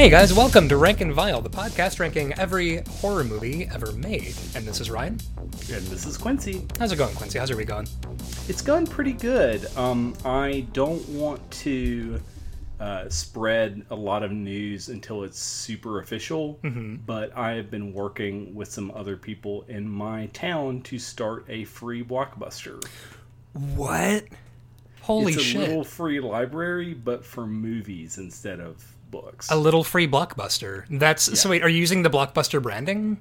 Hey guys, welcome to Rank and Vile, the podcast ranking every horror movie ever made. And this is Ryan. And this is Quincy. How's it going, Quincy? How's your week going? It's going pretty good. Um, I don't want to uh, spread a lot of news until it's super official, but I have been working with some other people in my town to start a free blockbuster. What? Holy it's a shit. little free library, but for movies instead of books. A little free blockbuster. That's so. Wait, are you using the blockbuster branding?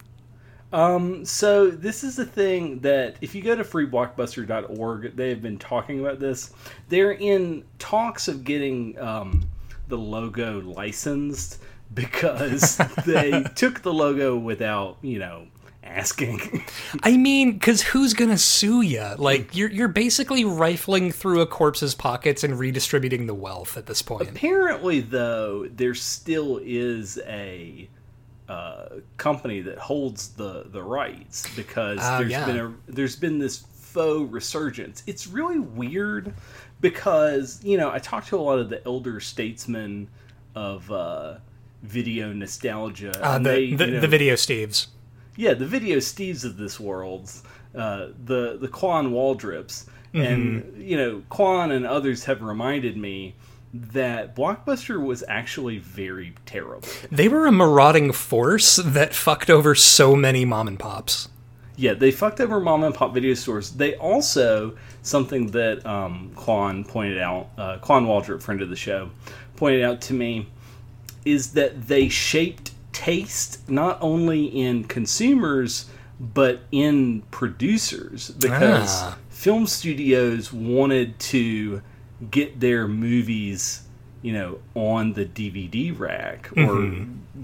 Um, so this is the thing that if you go to freeblockbuster.org, they have been talking about this. They're in talks of getting um, the logo licensed because they took the logo without, you know, asking. I mean, because who's gonna sue you? Like, you're you're basically rifling through a corpse's pockets and redistributing the wealth at this point. Apparently, though, there still is a uh, company that holds the the rights because Oh, there's yeah. been a there's been this faux resurgence. It's really weird because you know I talked to a lot of the elder statesmen of uh, video nostalgia. Uh, the they, the, you know, the video Steves. Yeah, the video Steves of this world, uh, the the Quan Waldrips, Mm-hmm. and you know Quan and others have reminded me that Blockbuster was actually very terrible. They were a marauding force that fucked over so many mom and pops. Yeah, they fucked over mom and pop video stores. They also something that um, Quan pointed out, uh, Quan Waldrop, friend of the show, pointed out to me, is that they shaped taste not only in consumers but in producers. Because Ah. film studios wanted to get their movies you know on the dvd rack or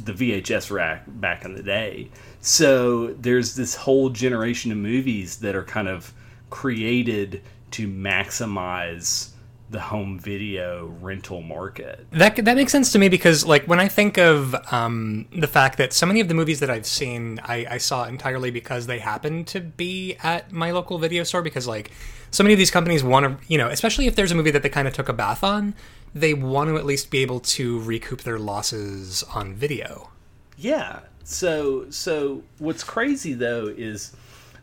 the vhs rack back in the day. So there's this whole generation of movies that are kind of created to maximize the home video rental market That that makes sense to me because like when I think of um, the fact that so many of the movies that I've seen I, I saw entirely because they happened to be at my local video store because like so many of these companies want to you know especially if there's a movie that they kind of took a bath on they want to at least be able to recoup their losses on video. Yeah. So so what's crazy though is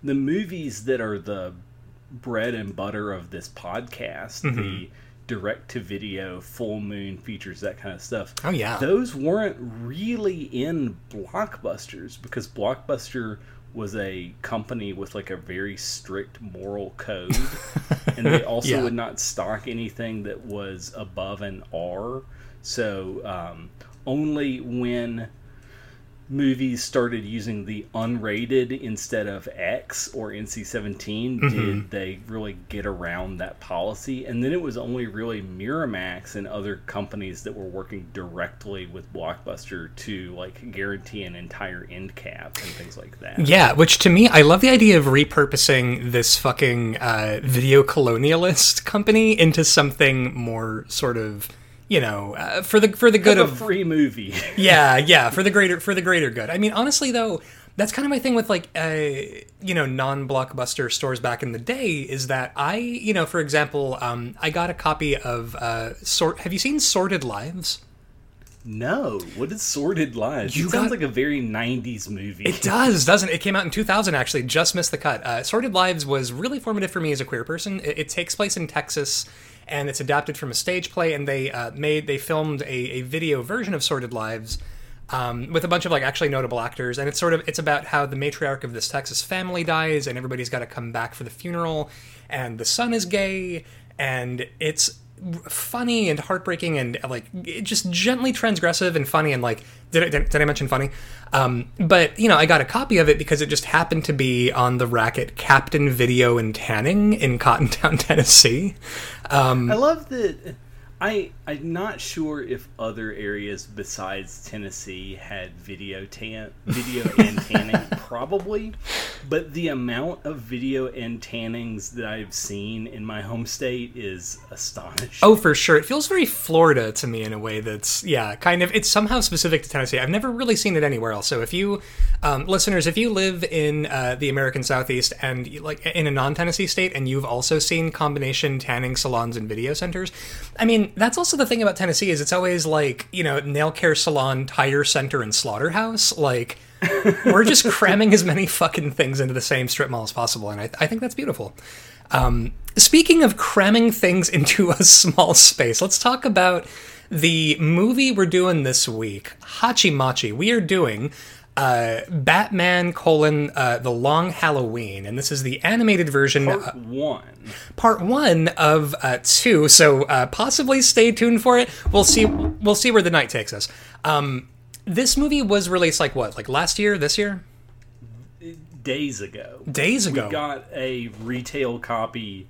the movies that are the bread and butter of this podcast, Mm-hmm. the direct to video, full moon features, that kind of stuff. Oh, yeah. Those weren't really in blockbusters because Blockbuster was a company with like a very strict moral code and they also Yeah. would not stock anything that was above an R. So um, only when movies started using the unrated instead of X or NC 17 Mm-hmm. did they really get around that policy. And then it was only really Miramax and other companies that were working directly with Blockbuster to like guarantee an entire end cap and things like that. Yeah, which to me, I love the idea of repurposing this fucking uh, video colonialist company into something more sort of, you know, uh, for the for the good of a of free movie. yeah, yeah, for the greater for the greater good. I mean, honestly though, that's kind of my thing with like uh, you know non-blockbuster stores back in the day is that I, you know, for example, um, I got a copy of uh, sort. Have you seen Sordid Lives? no, what is Sordid Lives? You it sounds like a very '90s movie. It does, doesn't it? It came out in 2000, actually. Just missed the cut. Uh, Sordid Lives was really formative for me as a queer person. It, it takes place in Texas, and it's adapted from a stage play. And they uh, made, they filmed a, a video version of Sordid Lives um, with a bunch of like actually notable actors. And it's sort of, it's about how the matriarch of this Texas family dies, and everybody's got to come back for the funeral, and the son is gay, and it's funny and heartbreaking and like just gently transgressive and funny and like did I, did, did I mention funny um, but you know I got a copy of it because it just happened to be on the rack at Captain Video and Tanning in Cottontown Tennessee um, I love that. I I'm not sure if other areas besides Tennessee had video tan video and tanning. Probably, but the amount of video and tannings that I've seen in my home state is astonishing. Oh, for sure. It feels very Florida to me in a way that's, yeah, kind of, it's somehow specific to Tennessee. I've never really seen it anywhere else. So if you, um, listeners, if you live in uh, the American Southeast and like in a non Tennessee state and you've also seen combination tanning salons and video centers, I mean, that's also the thing about Tennessee is it's always like, you know, nail care salon, tire center, and slaughterhouse. Like, we're just cramming as many fucking things into the same strip mall as possible, and I, I think that's beautiful. Um, speaking of cramming things into a small space, let's talk about the movie we're doing this week, Hachi Machi. We are doing uh, Batman colon uh, the Long Halloween, and this is the animated version, Part uh, one. part one of uh, two. So uh, possibly stay tuned for it. We'll see. We'll see where the night takes us. Um, this movie was released like what, like last year, this year, Days ago. days ago. We got a retail copy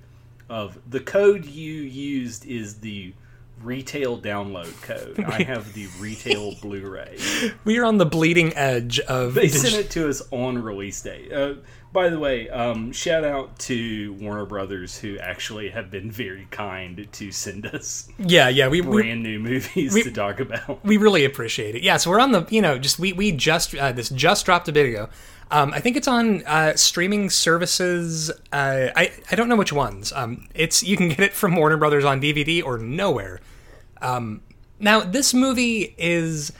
of the code you used is the retail download code. I have the retail Blu-ray. we are on the bleeding edge of. They sent it to us on release day. Uh, by the way, um, shout out to Warner Brothers who actually have been very kind to send us yeah, yeah. We, we brand new movies we- to talk about. we really appreciate it. Yeah, so we're on the you know just we we just uh, this just dropped a bit ago. Um, I think it's on uh, streaming services. Uh, I I don't know which ones. Um, it's you can get it from Warner Brothers on DVD or nowhere. Um, now this movie is.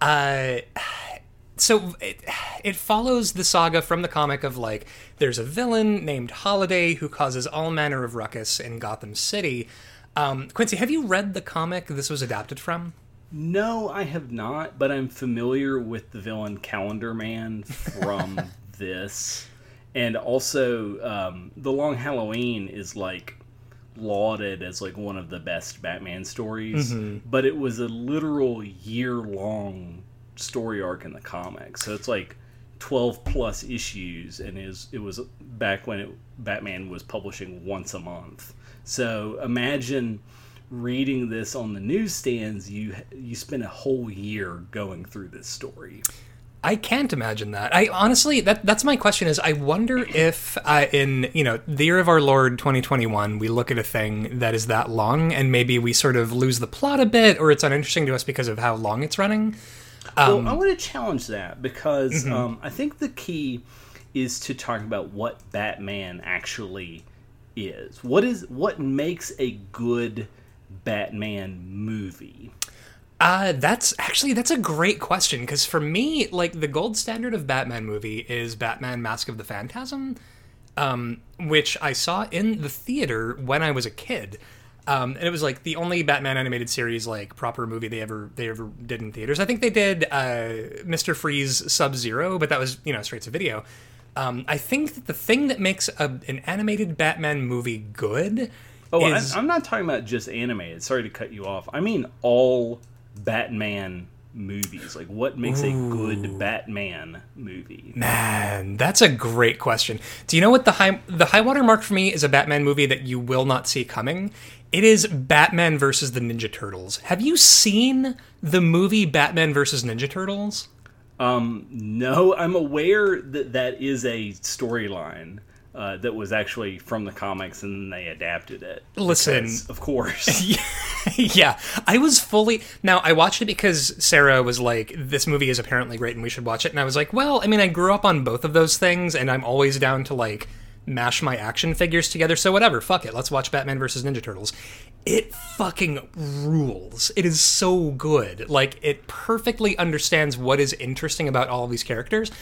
Uh, so it, it follows the saga from the comic of like there's a villain named Holiday who causes all manner of ruckus in Gotham City. Um, Quincy, have you read the comic this was adapted from? No, I have not, but I'm familiar with the villain Calendar Man from this. And also, um, The Long Halloween is like lauded as like one of the best Batman stories, mm-hmm. but it was a literal year long story arc in the comics. So it's like 12 plus issues and is it was back when it, Batman was publishing once a month. So imagine reading this on the newsstands you you spend a whole year going through this story. I can't imagine that. I honestly, that that's my question. Is I wonder if uh, in you know the year of our Lord 2021, we look at a thing that is that long, and maybe we sort of lose the plot a bit, or it's uninteresting to us because of how long it's running. well, I want to challenge that because um, I think the key is to talk about what Batman actually is. What is what makes a good Batman movie? Uh, that's actually that's a great question because for me, like the gold standard of Batman movie is Batman: Mask of the Phantasm, um, which I saw in the theater when I was a kid. Um, and it was like the only Batman animated series like proper movie they ever they ever did in theaters. I think they did uh, Mister Freeze Sub Zero, but that was you know straight to video. Um, I think that the thing that makes a, an animated Batman movie good Oh, is I, I'm not talking about just animated. Sorry to cut you off. I mean all Batman movies. Like, what makes a good Batman movie? Man, that's a great question. Do you know what the high the high water mark for me is a Batman movie that you will not see coming? It is Batman versus the Ninja Turtles. Have you seen the movie Batman versus Ninja Turtles? Um, no, I'm aware that that is a storyline uh, that was actually from the comics and then they adapted it. Listen. Because, of course. yeah, I was fully. Now, I watched it because Sarah was like, this movie is apparently great and we should watch it. And I was like, well, I mean, I grew up on both of those things and I'm always down to like mash my action figures together. So, whatever, fuck it. Let's watch Batman versus Ninja Turtles. It fucking rules. It is so good. Like, it perfectly understands what is interesting about all of these characters.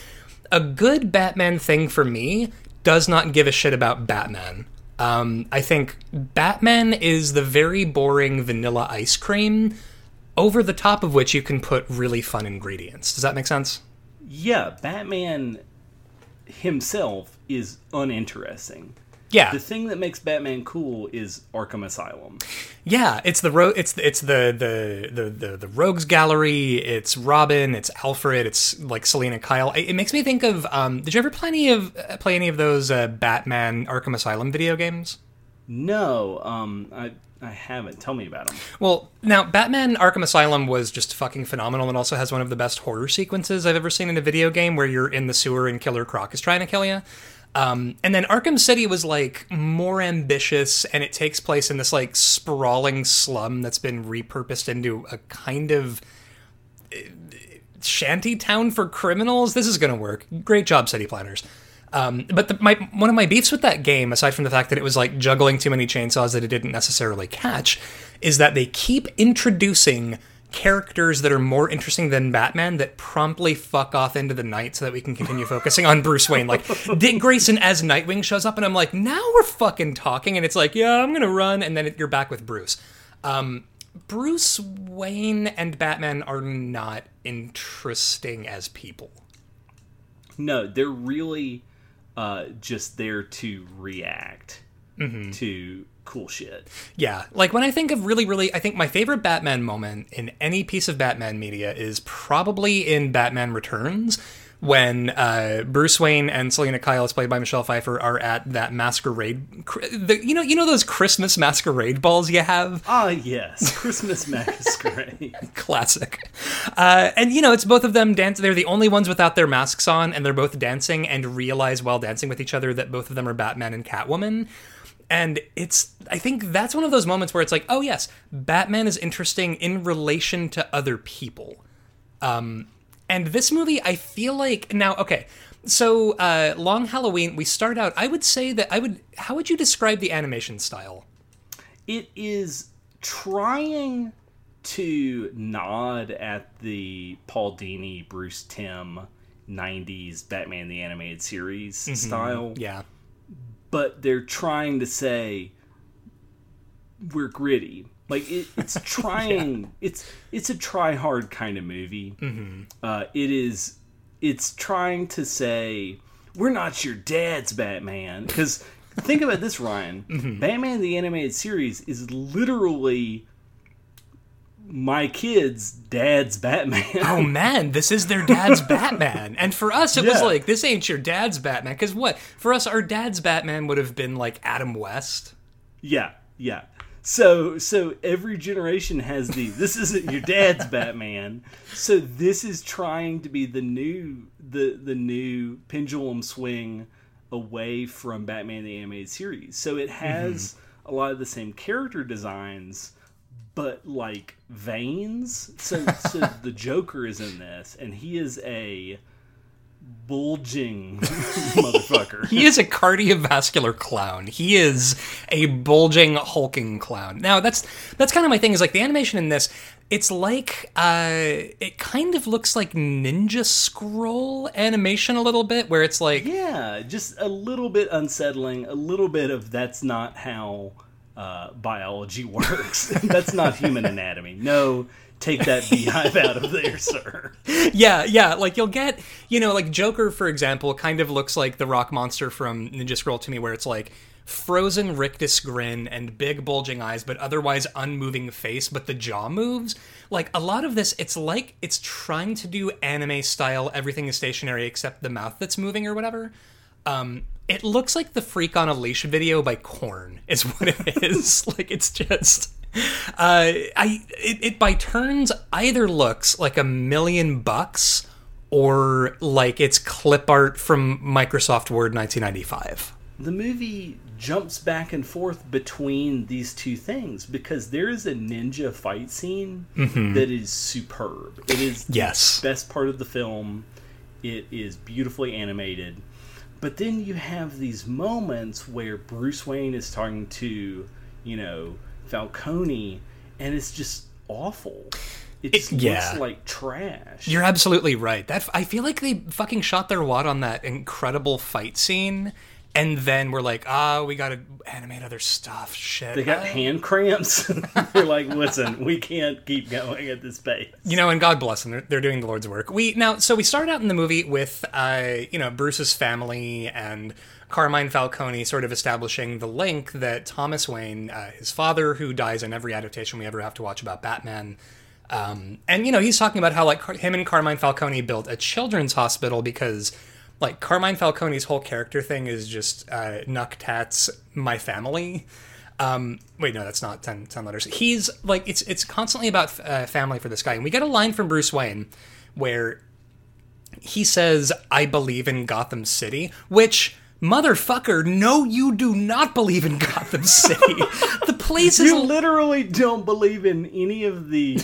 A good Batman thing for me does not give a shit about Batman. Um, I think Batman is the very boring vanilla ice cream, over the top of which you can put really fun ingredients. Does that make sense? yeah, Batman himself is uninteresting. Yeah, The thing that makes Batman cool is Arkham Asylum. yeah. It's the ro- It's it's the the, the the the Rogues Gallery. It's Robin. It's Alfred. It's like Selina Kyle. It, it makes me think of. Um, did you ever play any of uh, play any of those uh, Batman Arkham Asylum video games? No, um, I I haven't. Tell me about them. Well, now Batman Arkham Asylum was just fucking phenomenal and also has one of the best horror sequences I've ever seen in a video game where you're in the sewer and Killer Croc is trying to kill you. Um, and then Arkham City was like more ambitious and it takes place in this like sprawling slum that's been repurposed into a kind of uh, shanty town for criminals. This is going to work. Great job, city planners. Um, but the, my one of my beefs with that game, aside from the fact that it was like juggling too many chainsaws that it didn't necessarily catch, is that they keep introducing characters that are more interesting than Batman that promptly fuck off into the night so that we can continue focusing on Bruce Wayne. Like Dick Grayson as Nightwing shows up, and I'm like, now we're fucking talking, and it's like, yeah, I'm gonna run, and then it, you're back with Bruce. Um, Bruce Wayne and Batman are not interesting as people. No, they're really uh, just there to react to cool shit. Yeah, like when I think of really, really, I think my favorite Batman moment in any piece of Batman media is probably in Batman Returns when uh, Bruce Wayne and Selina Kyle, as played by Michelle Pfeiffer, are at that masquerade. The, you know, you know those Christmas masquerade balls you have. Ah, yes, Christmas masquerade. Classic. Uh, and you know, it's both of them dance. They're the only ones without their masks on, and they're both dancing and realize while dancing with each other that both of them are Batman and Catwoman. And it's, I think that's one of those moments where it's like, oh yes, Batman is interesting in relation to other people. Um, and this movie, I feel like now, okay. So, uh, Long Halloween, we start out. I would say that I would. How would you describe the animation style? it is trying to nod at the Paul Dini, Bruce Timm, 90s Batman the Animated Series style, Yeah, but they're trying to say we're gritty. Like it, it's trying. It's it's a try hard kind of movie. Uh, it is. It's trying to say we're not your dad's Batman because think about this, Ryan. Batman the animated series is literally my kid's dad's Batman. oh man, this is their dad's Batman. And for us, it was like, this ain't your dad's Batman. Because what? For us, our dad's Batman would have been like Adam West. Yeah, yeah. So so every generation has the this isn't your dad's Batman. So this is trying to be the new the the new pendulum swing away from Batman the animated series. So it mm-hmm. has a lot of the same character designs but like veins. So so the Joker is in this and he is a bulging motherfucker. He is a cardiovascular clown. He is a bulging, hulking clown. Now, that's that's kind of my thing. Is like the animation in this. It's like uh, it kind of looks like Ninja Scroll animation a little bit, where it's like Yeah, just a little bit unsettling, a little bit of that's not how uh, biology works. that's not human anatomy. No, take that beehive out of there, sir. yeah, yeah. Like you'll get, you know, like Joker, for example, kind of looks like the rock monster from Ninja Scroll to me, where it's like frozen rictus grin and big bulging eyes, but otherwise unmoving face, but the jaw moves. Like a lot of this, it's like it's trying to do anime style. Everything is stationary except the mouth that's moving or whatever. Um, it looks like the Freak on a Leash video by Korn, is what it is. like it's just. Uh, I it, it by turns either looks like a million bucks or like it's clip art from Microsoft Word 1995. The movie jumps back and forth between these two things because there is a ninja fight scene that is superb. It is Yes. the best part of the film. It is beautifully animated. But then you have these moments where Bruce Wayne is talking to, you know, Falcone, and it's just awful. It just yeah. looks like trash. You're absolutely right. That I feel like they fucking shot their wad on that incredible fight scene, and then we're like, ah, we gotta animate other stuff. Shit. they got Uh, hand cramps. They're like, listen, we can't keep going at this pace. you know, and God bless them. They're, they're doing the Lord's work. We now, so we start out in the movie with, uh, you know, Bruce's family and Carmine Falcone sort of establishing the link that Thomas Wayne, uh, his father, who dies in every adaptation we ever have to watch about Batman. Um, and you know, he's talking about how like him and Carmine Falcone built a children's hospital because. Like Carmine Falcone's whole character thing is just uh, Nuck Tats, my family, Um, wait, no, that's not 10, 10 letters. He's like it's it's constantly about uh, family for this guy, and we get a line from Bruce Wayne where he says, "I believe in Gotham City," which. Motherfucker, no, you do not believe in Gotham City. the place is You literally don't believe in any of the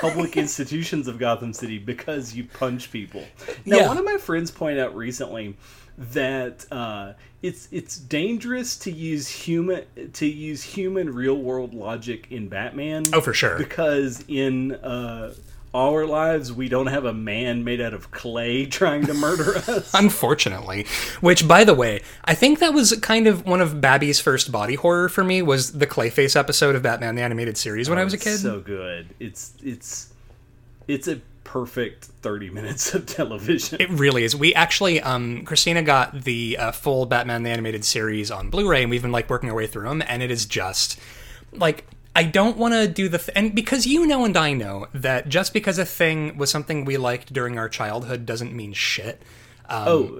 public institutions of Gotham City because you punch people. Now, Yeah. one of my friends pointed out recently that uh, it's it's dangerous to use human to use human real world logic in Batman. Oh, for sure. because in uh, all our lives we don't have a man made out of clay trying to murder us. unfortunately which by the way i think that was kind of one of babby's first body horror for me was the clayface episode of batman the animated series when i was a kid so good. It's it's it's a perfect thirty minutes of television. it really is we actually um christina got the uh, full batman the animated series on blu-ray and we've been like working our way through them and it is just like I don't want to do the th- and because you know and I know that just because a thing was something we liked during our childhood doesn't mean shit. Um, oh,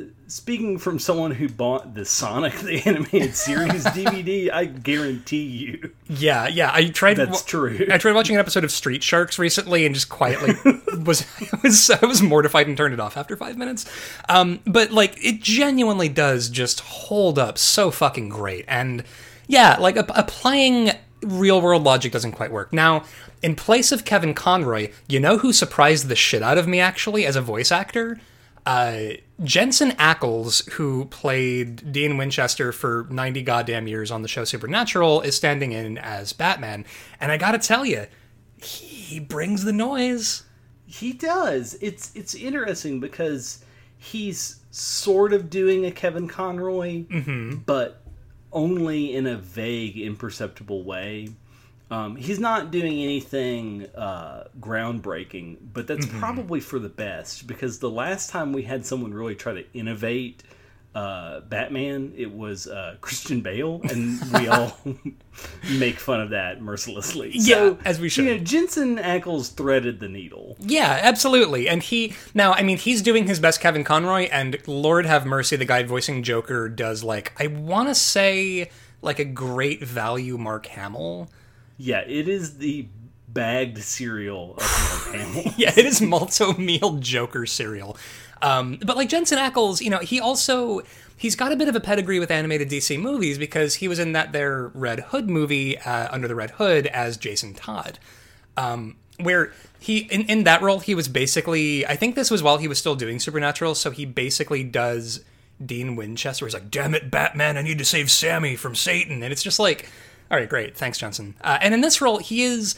uh, speaking from someone who bought the Sonic the Animated Series DVD, I guarantee you Yeah, yeah. I tried. that's true. I tried watching an episode of Street Sharks recently and just quietly was I was I was mortified and turned it off after five minutes. Um, but like it genuinely does just hold up so fucking great. And yeah, like ap- applying real world logic doesn't quite work. Now, in place of Kevin Conroy, you know who surprised the shit out of me actually as a voice actor? Uh, Jensen Ackles, who played Dean Winchester for 90 goddamn years on the show Supernatural, is standing in as Batman. And I gotta tell you, he brings the noise. He does. It's it's interesting because he's sort of doing a Kevin Conroy, but only in a vague, imperceptible way. Um, he's not doing anything uh, groundbreaking, but that's probably for the best because the last time we had someone really try to innovate uh, Batman, it was uh, Christian Bale, and we all make fun of that mercilessly. Yeah, as we should. You know, Jensen Ackles threaded the needle. Yeah, absolutely. And he now, I mean, he's doing his best Kevin Conroy, and Lord have mercy, the guy voicing Joker does like I want to say like a great value Mark Hamill. Yeah, it is the bagged cereal of Mark Hamill. yeah, it is Malt-O-Meal Joker cereal. Um, but like Jensen Ackles, you know, he also he's got a bit of a pedigree with animated DC movies because he was in that their Red Hood movie uh, under the Red Hood as Jason Todd, um, where he in, in that role he was basically I think this was while he was still doing Supernatural, so he basically does Dean Winchester. He's like, "Damn it, Batman! I need to save Sammy from Satan," and it's just like, all right, great, thanks, Jensen. Uh, and in this role, he is.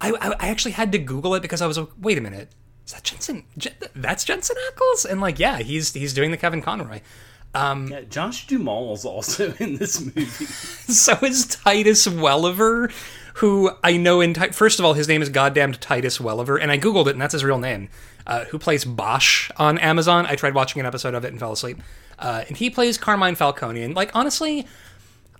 I, I actually had to Google it because I was like, wait a minute, is that Jensen? Jen, that's Jensen Ackles? And like, yeah, he's he's doing the Kevin Conroy. Yeah, Josh Duhamel's also in this movie. So is Titus Welliver, who I know in first of all, his name is goddamned Titus Welliver, and I googled it, and that's his real name. Uh, who plays Bosch on Amazon? I tried watching an episode of it and fell asleep. Uh, and he plays Carmine Falcone, and like honestly,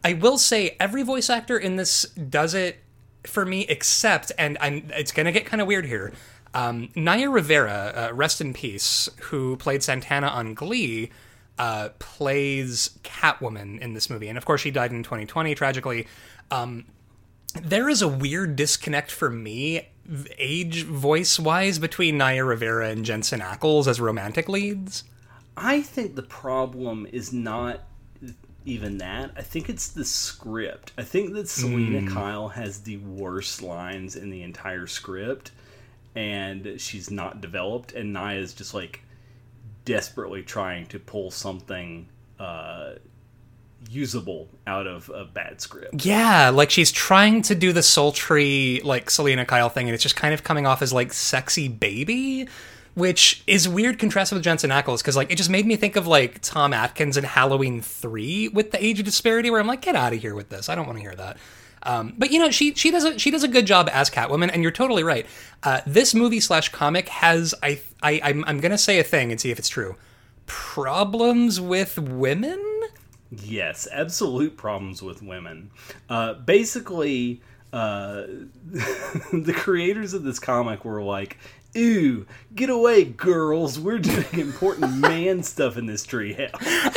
I will say every voice actor in this does it for me, except, and I'm, it's gonna get kind of weird here. Um, Naya Rivera, uh, rest in peace, who played Santana on Glee, uh, plays Catwoman in this movie, and of course she died in 2020 tragically. Um, there is a weird disconnect for me, age voice wise, between Naya Rivera and Jensen Ackles as romantic leads. I think the problem is not even that. I think it's the script. I think that Selina Kyle has the worst lines in the entire script, and she's not developed. And Naya's just like desperately trying to pull something uh, usable out of a bad script. Yeah, like she's trying to do the sultry, like Selina Kyle thing, and it's just kind of coming off as like sexy baby, which is weird contrasted with Jensen Ackles because like it just made me think of like Tom Atkins in Halloween three with the age disparity, where I'm like, get out of here with this. I don't want to hear that. Um, but you know, she she does a she does a good job as Catwoman, and you're totally right. Uh, this movie slash comic has I I I'm, I'm gonna say a thing and see if it's true. Problems with women. Yes, absolute problems with women. Uh, basically, uh, the creators of this comic were like, "Ooh, get away, girls! We're doing important man stuff in this treehouse."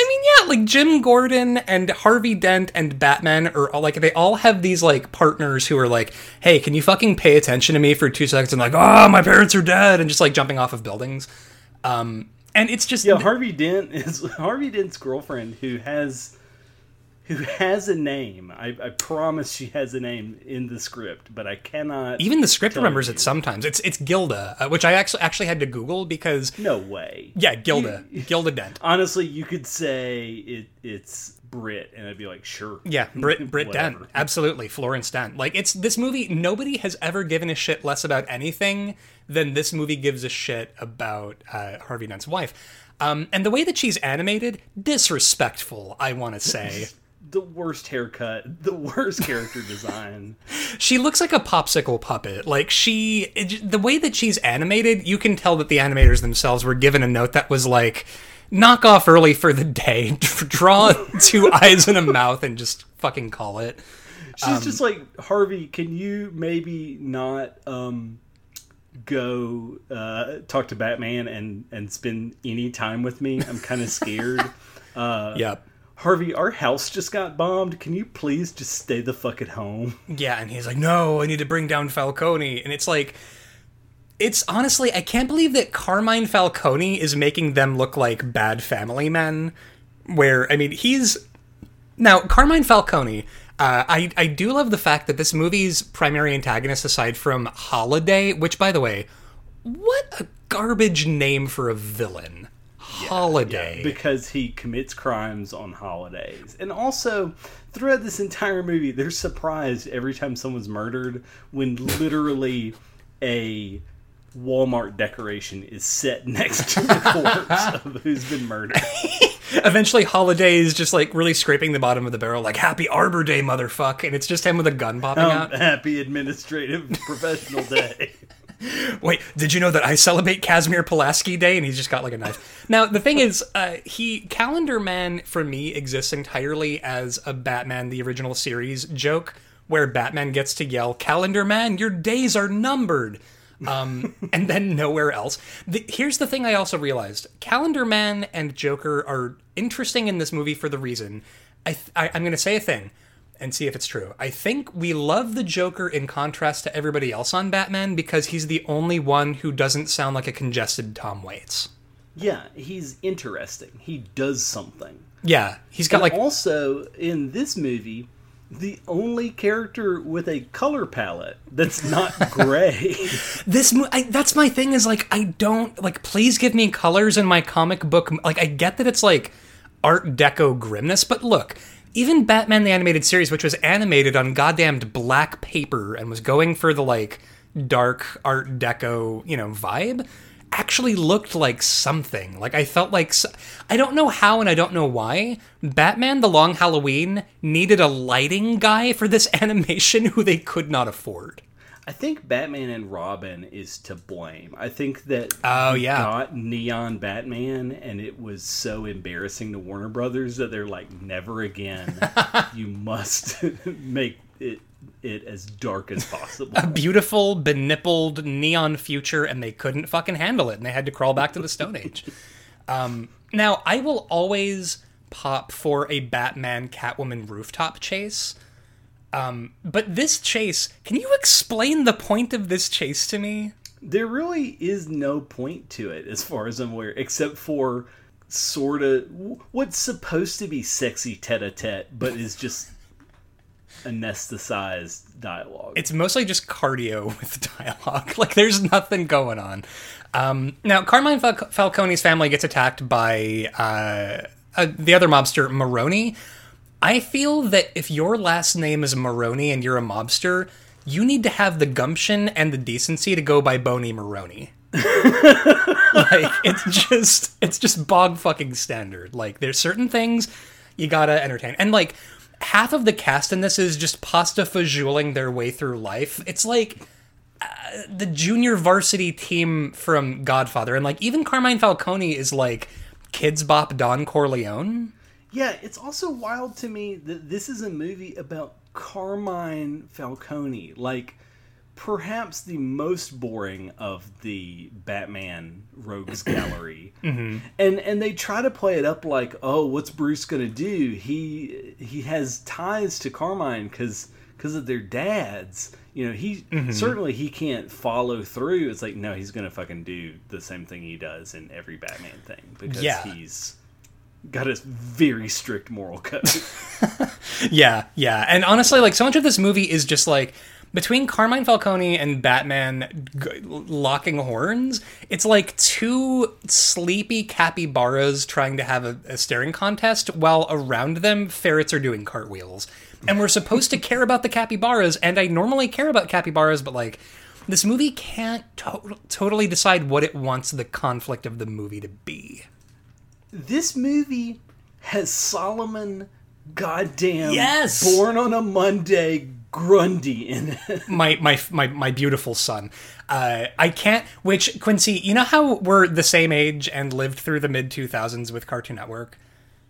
I mean, yeah, like Jim Gordon and Harvey Dent and Batman are all, like they all have these like partners who are like, "Hey, can you fucking pay attention to me for two seconds?" And like, "Oh, my parents are dead," and just like jumping off of buildings. Um, and it's just Yeah, Harvey Dent is Harvey Dent's girlfriend who has who has a name. I, I promise she has a name in the script, but I cannot. even the script remembers you. it sometimes. It's it's Gilda, uh, which I actually actually had to Google because No way. yeah, Gilda, Gilda Dent. Honestly, you could say it. It's Brit, and I'd be like, sure. Yeah, Brit Brit Dent, absolutely, Florence Dent. Like it's this movie. Nobody has ever given a shit less about anything than this movie gives a shit about uh, Harvey Dent's wife. Um, and the way that she's animated, disrespectful. I want to say The worst haircut, the worst character design. she looks like a popsicle puppet. Like she, the way that she's animated, you can tell that the animators themselves were given a note that was like. Knock off early for the day. Draw two eyes and a mouth and just fucking call it. She's Um, just like Harvey. Can you maybe not um, go uh, talk to Batman and and spend any time with me? I'm kind of scared. uh, Yep. Harvey, our house just got bombed. Can you please just stay the fuck at home? Yeah, and he's like, "No, I need to bring down Falcone." And it's like it's honestly, I can't believe that Carmine Falcone is making them look like bad family men where I mean, he's now Carmine Falcone uh, I, I do love the fact that this movie's primary antagonist, aside from Holiday, which, by the way, what a garbage name for a villain. Holiday. because he commits crimes on holidays. And also, throughout this entire movie, they're surprised every time someone's murdered when literally a Walmart decoration is set next to the corpse of who's been murdered. Eventually, Holiday is just like really scraping the bottom of the barrel, like "Happy Arbor Day, motherfucker," and it's just him with a gun popping Um, out. happy administrative professional day. Wait, did you know that I celebrate Casimir Pulaski Day? And he's just got like a knife. Now the thing is, uh, he Calendar Man for me exists entirely as a Batman the original series joke, where Batman gets to yell, "Calendar Man, your days are numbered." um, and then nowhere else. The, here's the thing I also realized: Calendar Man and Joker are interesting in this movie for the reason I, th- I I'm going to say a thing and see if it's true. I think we love the Joker in contrast to everybody else on Batman because he's the only one who doesn't sound like a congested Tom Waits. Yeah, he's interesting. He does something. Yeah, he's got And like also in this movie, the only character with a color palette that's not gray. this. mo- I, that's my thing. Is like I don't like. Please give me colors in my comic book. Like I get that it's like Art Deco grimness, but look. Even Batman the Animated Series, which was animated on goddamned black paper and was going for the like dark Art Deco, you know, vibe, actually looked like something. Like I felt like I don't know how and I don't know why. Batman the Long Halloween needed a lighting guy for this animation who they could not afford. I think Batman and Robin is to blame. I think that Oh, yeah. got neon Batman, and it was so embarrassing to Warner Brothers that they're like, never again. you must make it it as dark as possible. A beautiful, benippled neon future, and they couldn't fucking handle it, and they had to crawl back to the Stone Age. Um, now, I will always pop for a Batman Catwoman rooftop chase. Um, but this chase, can you explain the point of this chase to me? there really is no point to it, as far as I'm aware, except for sort of what's supposed to be sexy tete-a-tete, but is just anesthetized dialogue. It's mostly just cardio with dialogue. Like, there's nothing going on. Um, now, Carmine Fal- Falcone's family gets attacked by uh, uh, the other mobster, Maroni. I feel that if your last name is Maroni and you're a mobster, you need to have the gumption and the decency to go by Boney Maroni. like it's just it's just bog fucking standard. Like there's certain things you gotta entertain. And like half of the cast in this is just pasta fajouling their way through life. It's like uh, the junior varsity team from Godfather, and like even Carmine Falcone is like Kidz Bop Don Corleone. Yeah, it's also wild to me that this is a movie about Carmine Falcone. Like, perhaps the most boring of the Batman rogues gallery. Mm-hmm. And and they try to play it up like, "Oh, what's Bruce going to do? He he has ties to Carmine cuz cuz of their dads." You know, he mm-hmm. certainly he can't follow through. It's like, no, he's going to fucking do the same thing he does in every Batman thing because Yeah. he's got a very strict moral code. Yeah, yeah. And honestly, like so much of this movie is just like between Carmine Falcone and Batman g- locking horns, it's like two sleepy capybaras trying to have a, a staring contest while around them ferrets are doing cartwheels. And we're supposed to care about the capybaras, and I normally care about capybaras, but like this movie can't to- totally decide what it wants the conflict of the movie to be. This movie has Solomon goddamn Yes! born on a Monday Grundy in it. my my my my beautiful son. Uh, I can't. Which Quincy, you know how we're the same age and lived through the mid two thousands with Cartoon Network.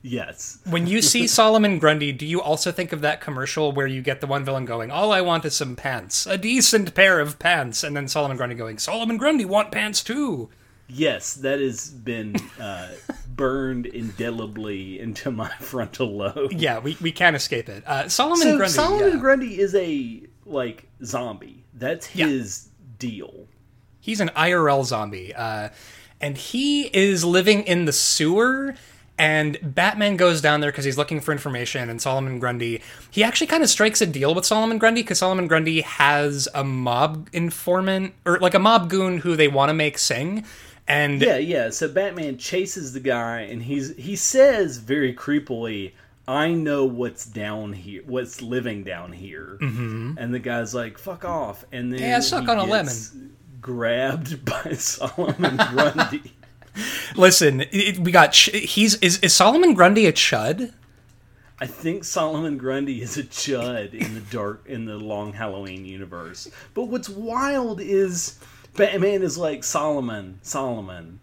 yes. When you see Solomon Grundy, do you also think of that commercial where you get the one villain going, "All I want is some pants, a decent pair of pants," and then Solomon Grundy going, "Solomon Grundy want pants too." Yes, that has been uh, burned indelibly into my frontal lobe. Yeah, we, we can't escape it. Uh, Solomon So Grundy. Solomon yeah. Grundy is a like zombie. That's his deal. He's an IRL zombie, uh, and he is living in the sewer. And Batman goes down there because he's looking for information. And Solomon Grundy, he actually kind of strikes a deal with Solomon Grundy because Solomon Grundy has a mob informant or like a mob goon who they want to make sing. And Yeah, yeah. So Batman chases the guy, and he's he says very creepily, "I know what's down here, what's living down here." Mm-hmm. And the guy's like, "Fuck off!" And then Yeah, suck he on a gets Grabbed by Solomon Grundy. listen, it, we got ch- he's is is Solomon Grundy a chud? I think Solomon Grundy is a chud in the dark in the long Halloween universe. But what's wild is Batman is like Solomon, Solomon,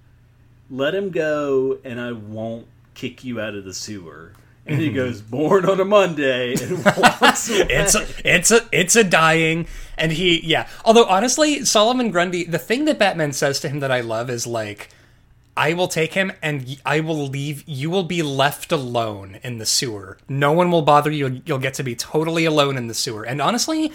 let him go, and I won't kick you out of the sewer. And he goes, born on a Monday, and walks away. it's a, it's a it's a dying and he yeah although honestly solomon grundy the thing that batman says to him that i love is like i will take him and I will leave you will be left alone in the sewer. No one will bother you you'll get to be totally alone in the sewer. And honestly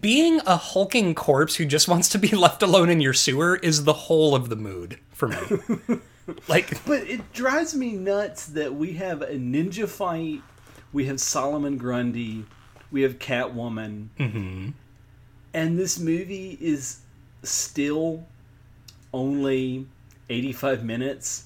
being a hulking corpse who just wants to be left alone in your sewer is the whole of the mood for me. Like But it drives me nuts that we have a ninja fight, we have Solomon Grundy, we have Catwoman, Mm-hmm. and this movie is still only 85 minutes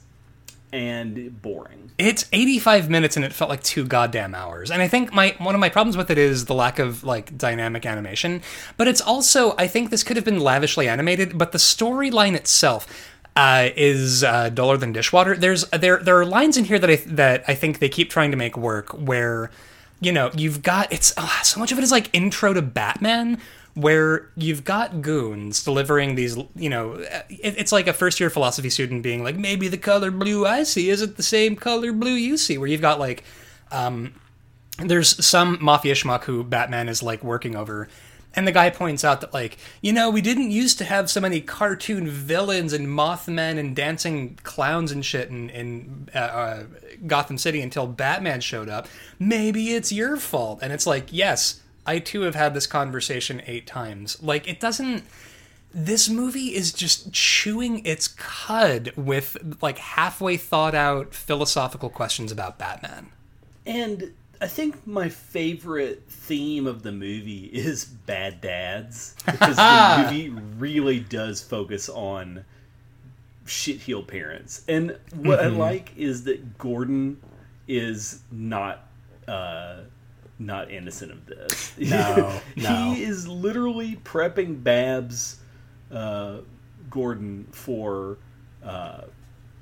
and boring. it's 85 minutes and it felt like two goddamn hours. And i think my one of my problems with it is the lack of like dynamic animation. But it's also i think this could have been lavishly animated but the storyline itself uh, is uh, duller than dishwater. There's there there are lines in here that i that i think they keep trying to make work where you know you've got it's oh, so much of it is like intro to batman where you've got goons delivering these, you know, it, it's like a first year philosophy student being like, maybe the color blue I see isn't the same color blue you see, where you've got like, um, there's some mafia schmuck who Batman is like working over. And the guy points out that, like, you know, we didn't used to have so many cartoon villains and Mothman and dancing clowns and shit in, in uh, uh, Gotham City until Batman showed up. Maybe it's your fault. And it's like, yes, I too have had this conversation eight times. Like, it doesn't. This movie is just chewing its cud with, like, halfway thought out philosophical questions about Batman. And I think my favorite theme of the movie is bad dads because the movie really does focus on shitheel parents. And what I like is that Gordon is not uh not innocent of this. No, no. he is literally prepping Babs uh Gordon for uh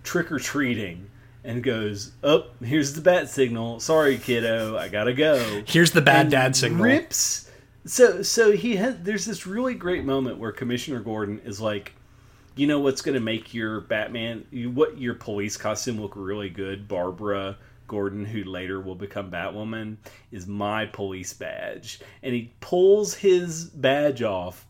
trick or treating and goes, "Up, oh, here's the bat signal. Sorry, kiddo, I gotta go." Here's the bad And dad signal. Rips. So, so he has. There's this really great moment where Commissioner Gordon is like, "You know what's going to make your Batman, you, what your police costume look really good, Barbara." Gordon, who later will become Batwoman, is my police badge. And he pulls his badge off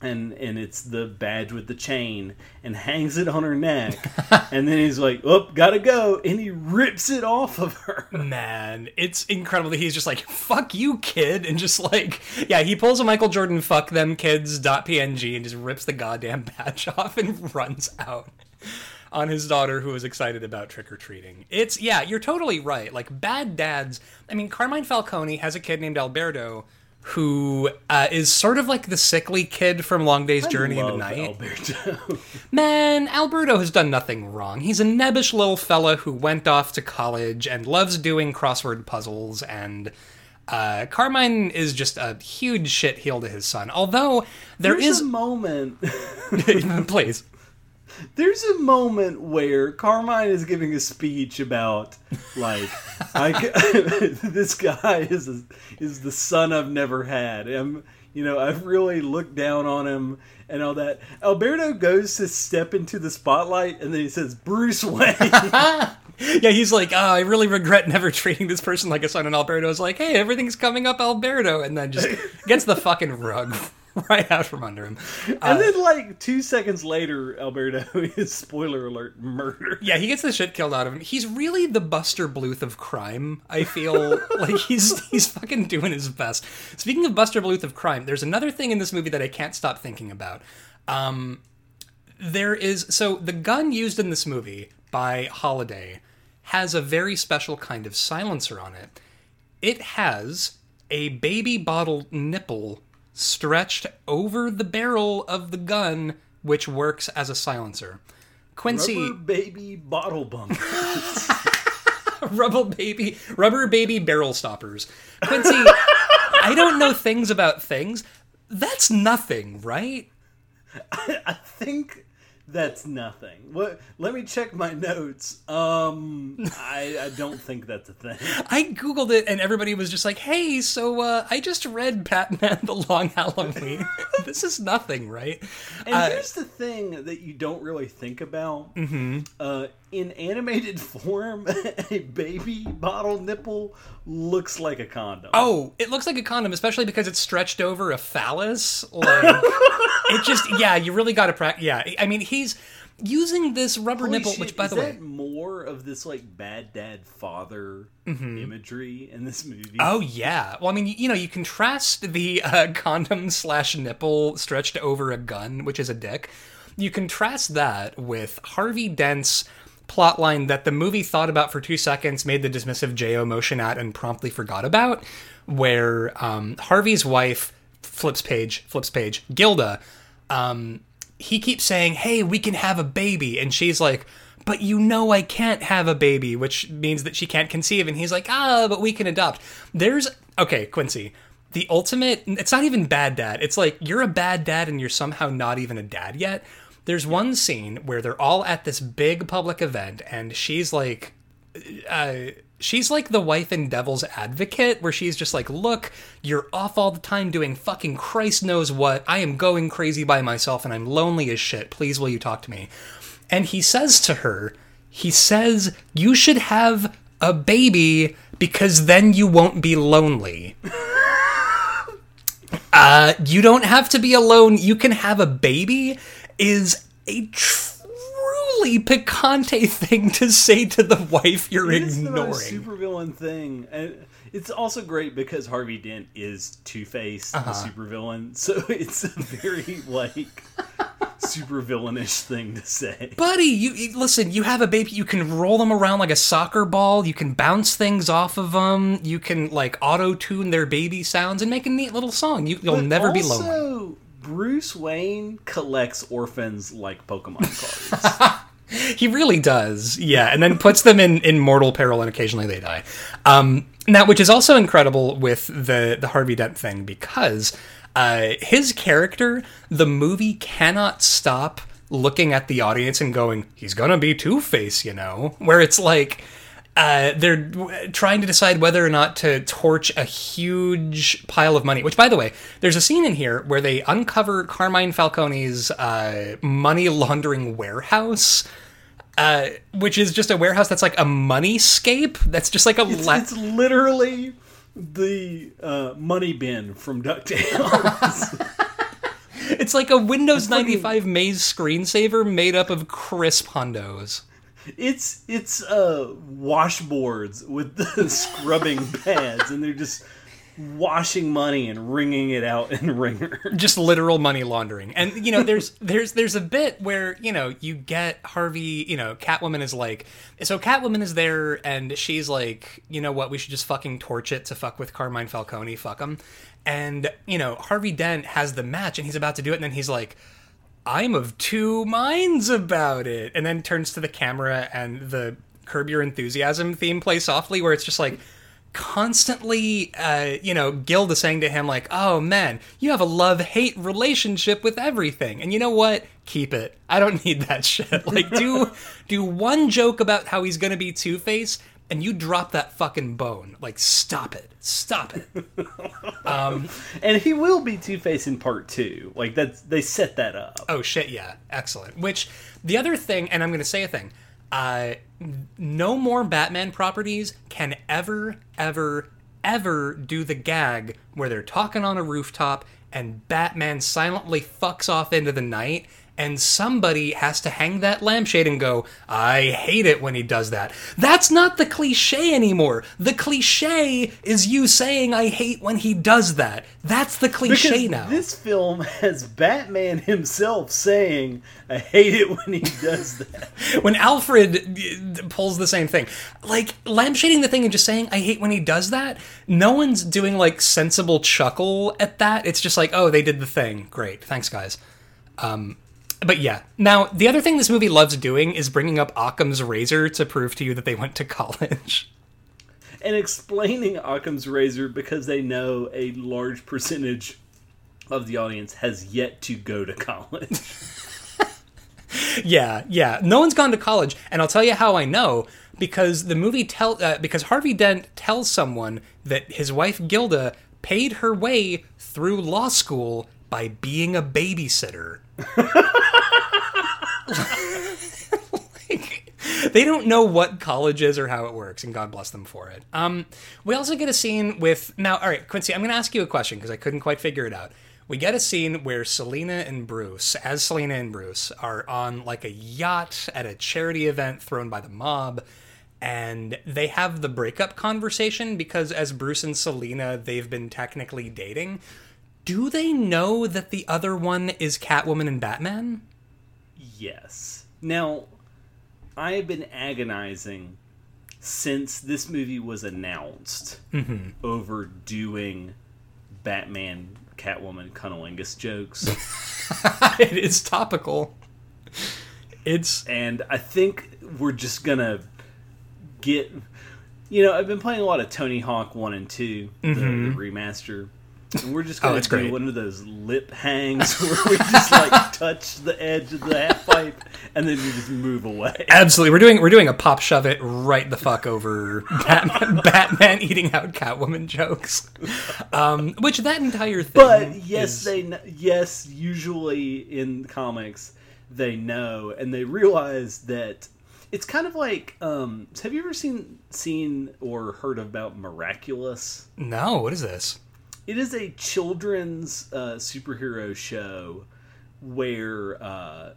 and and it's the badge with the chain and hangs it on her neck and then he's like oh gotta go and he rips it off of her Man, it's incredible that he's just like, fuck you, kid. And just like, yeah, he pulls a Michael Jordan fuck them kids .png and just rips the goddamn badge off and runs out on his daughter who is excited about trick-or-treating. It's, yeah, you're totally right. Like, bad dads. I mean, Carmine Falcone has a kid named Alberto who uh, is sort of like the sickly kid from Long Day's Journey into Night. Alberto. Man, Alberto has done nothing wrong. He's a nebbish little fella who went off to college and loves doing crossword puzzles, and uh, Carmine is just a huge shitheel to his son. Although there There's is, a moment please, There's a moment where Carmine is giving a speech about like I, this guy is a, is the son I've never had. I'm, you know, I've really looked down on him and all that. Alberto goes to step into the spotlight and then he says Bruce Wayne. yeah, he's like, oh, I really regret never treating this person like a son. And Alberto's like, hey, everything's coming up, Alberto, and then just gets the fucking rug right out from under him. and then like 2 seconds later Alberto is spoiler alert murdered. Yeah, he gets the shit killed out of him. He's really the Buster Bluth of crime. I feel like he's he's fucking doing his best. Speaking of Buster Bluth of crime, there's another thing in this movie that I can't stop thinking about. Um, there is so the gun used in this movie by Holiday has a very special kind of silencer on it. It has a baby bottle nipple stretched over the barrel of the gun, which works as a silencer. Quincy, Rubber baby bottle bumper. rubber baby rubber baby barrel stoppers quincy i don't know things about things that's nothing right I think that's nothing. What? Let me check my notes. Um, I, I don't think that's a thing. i googled it and everybody was just like hey so uh, i just read batman the long halloween this is nothing right And Uh, here's the thing that you don't really think about. Uh, in animated form, a baby bottle nipple looks like a condom. oh it looks like a condom especially because it's stretched over a phallus like it just yeah you really gotta practice yeah i mean he's using this rubber Holy nipple shit, which by the way that more of this like bad dad father imagery in this movie? Oh yeah. Well, I mean, you know, you contrast the uh, condom slash nipple stretched over a gun, which is a dick. You contrast that with Harvey Dent's plotline that the movie thought about for two seconds, made the dismissive Jo motion at, and promptly forgot about, where um, Harvey's wife flips page, flips page, Gilda. Um, he keeps saying, "Hey, we can have a baby," and she's like but you know I can't have a baby, which means that she can't conceive. And he's like, ah, but we can adopt. There's, okay, Quincy, the ultimate, it's not even bad dad. It's like, you're a bad dad and you're somehow not even a dad yet. There's one scene where they're all at this big public event and she's like, uh, she's like the wife in Devil's Advocate, where she's just like, look, you're off all the time doing fucking Christ knows what. I am going crazy by myself and I'm lonely as shit. Please, will you talk to me? And he says to her, he says, you should have a baby because then you won't be lonely. uh, you don't have to be alone. You can have a baby is a truly picante thing to say to the wife you're ignoring. It is the supervillain thing, and it's also great because Harvey Dent is Two Face, Uh-huh. the supervillain. So it's a very like super supervillainish thing to say. Buddy, you, you listen. You have a baby. You can roll them around like a soccer ball. You can bounce things off of them. You can like auto tune their baby sounds and make a neat little song. You, you'll But never be also, lonely. Bruce Wayne collects orphans like Pokemon cards. He really does. Yeah, and then puts them in, in mortal peril, and occasionally they die. Um, now, which is also incredible with the the Harvey Dent thing because uh, his character, the movie cannot stop looking at the audience and going, "He's gonna be Two Face," you know, where it's like. Uh, they're trying to decide whether or not to torch a huge pile of money. Which, by the way, there's a scene in here where they uncover Carmine Falcone's uh, money laundering warehouse, uh, which is just a warehouse that's like a money scape. That's just like a it's, la- it's literally the uh, money bin from DuckTales. It's like a Windows 95 maze screensaver made up of crisp hundos. It's it's uh washboards with the scrubbing pads, and they're just washing money and wringing it out in wringer. just literal money laundering. And you know, there's there's there's a bit where you know you get Harvey. You know, Catwoman is like, so Catwoman is there, and she's like, you know what, we should just fucking torch it to fuck with Carmine Falcone, fuck him. And you know, Harvey Dent has the match, and he's about to do it, and then he's like. I'm of two minds about it. And then turns to the camera and the Curb Your Enthusiasm theme plays softly, where it's just like, constantly uh, you know gilda saying to him like oh man you have a love-hate relationship with everything. And you know what? Keep it. I don't need that shit. Like do do one joke about how he's gonna be two-face and you drop that fucking bone like stop it stop it And he will be Two Face in part two. Like that's they set that up. Oh shit, yeah, excellent. Which the other thing, and I'm going to say a thing. Uh, no more Batman properties can ever, ever, ever do the gag where they're talking on a rooftop and Batman silently fucks off into the night. And somebody has to hang that lampshade and go, I hate it when he does that. That's not the cliche anymore. The cliche is you saying, I hate when he does that. That's the cliche Because now. this film has Batman himself saying, "I hate it when he does that." when Alfred uh, pulls the same thing, like lampshading the thing and just saying, I hate when he does that, no one's doing like sensible chuckle at that. It's just like, oh, they did the thing. Great. Thanks, guys. Um, but yeah. Now, the other thing this movie loves doing is bringing up Occam's razor to prove to you that they went to college. and explaining Occam's razor because they know a large percentage of the audience has yet to go to college. yeah, yeah. No one's gone to college, and I'll tell you how I know because the movie tell uh, because Harvey Dent tells someone that his wife Gilda paid her way through law school by being a babysitter. Like, they don't know what college is or how it works, and God bless them for it. Um, we also get a scene with now. All right, Quincy, I'm going to ask you a question because I couldn't quite figure it out. We get a scene where Selina and Bruce, as Selina and Bruce, are on like a yacht at a charity event thrown by the mob, and they have the breakup conversation because as Bruce and Selina, they've been technically dating. Do they know that the other one is Catwoman and Batman? yes. Now, I have been agonizing since this movie was announced mm-hmm. over doing Batman, Catwoman, cunnilingus jokes. it is topical. It's and I think we're just gonna get. You know, I've been playing a lot of Tony Hawk One and 2 the, the mm-hmm. remaster, and we're just gonna Mm-hmm. Oh, it's do great. one of those lip hangs where we just like touch the edge of the half pipe and then we just move away. absolutely we're doing we're doing a pop shove it right the fuck over Batman, Batman eating out Catwoman jokes. Um, which that entire thing. But yes, is- they yes usually in comics they know and they realize that it's kind of like um, have you ever seen seen or heard about miraculous? no. What is this? It is a children's uh, superhero show where uh,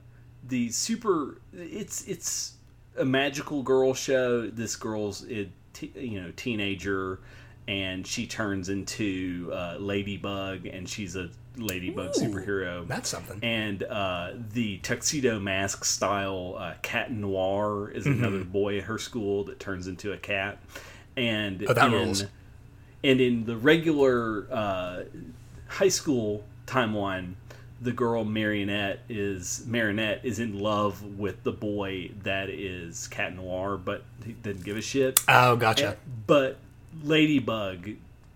the super it's it's a magical girl show. This girl's a t- you know teenager, and she turns into uh, Ladybug, and she's a Ladybug Ooh, superhero. That's something. And uh, the tuxedo mask style uh, cat noir is another boy at her school that turns into a cat. And Oh, that in, rules. And in the regular uh, high school timeline, the girl Marionette is Marinette is in love with the boy that is Cat Noir, but he doesn't give a shit. Oh, gotcha. But Ladybug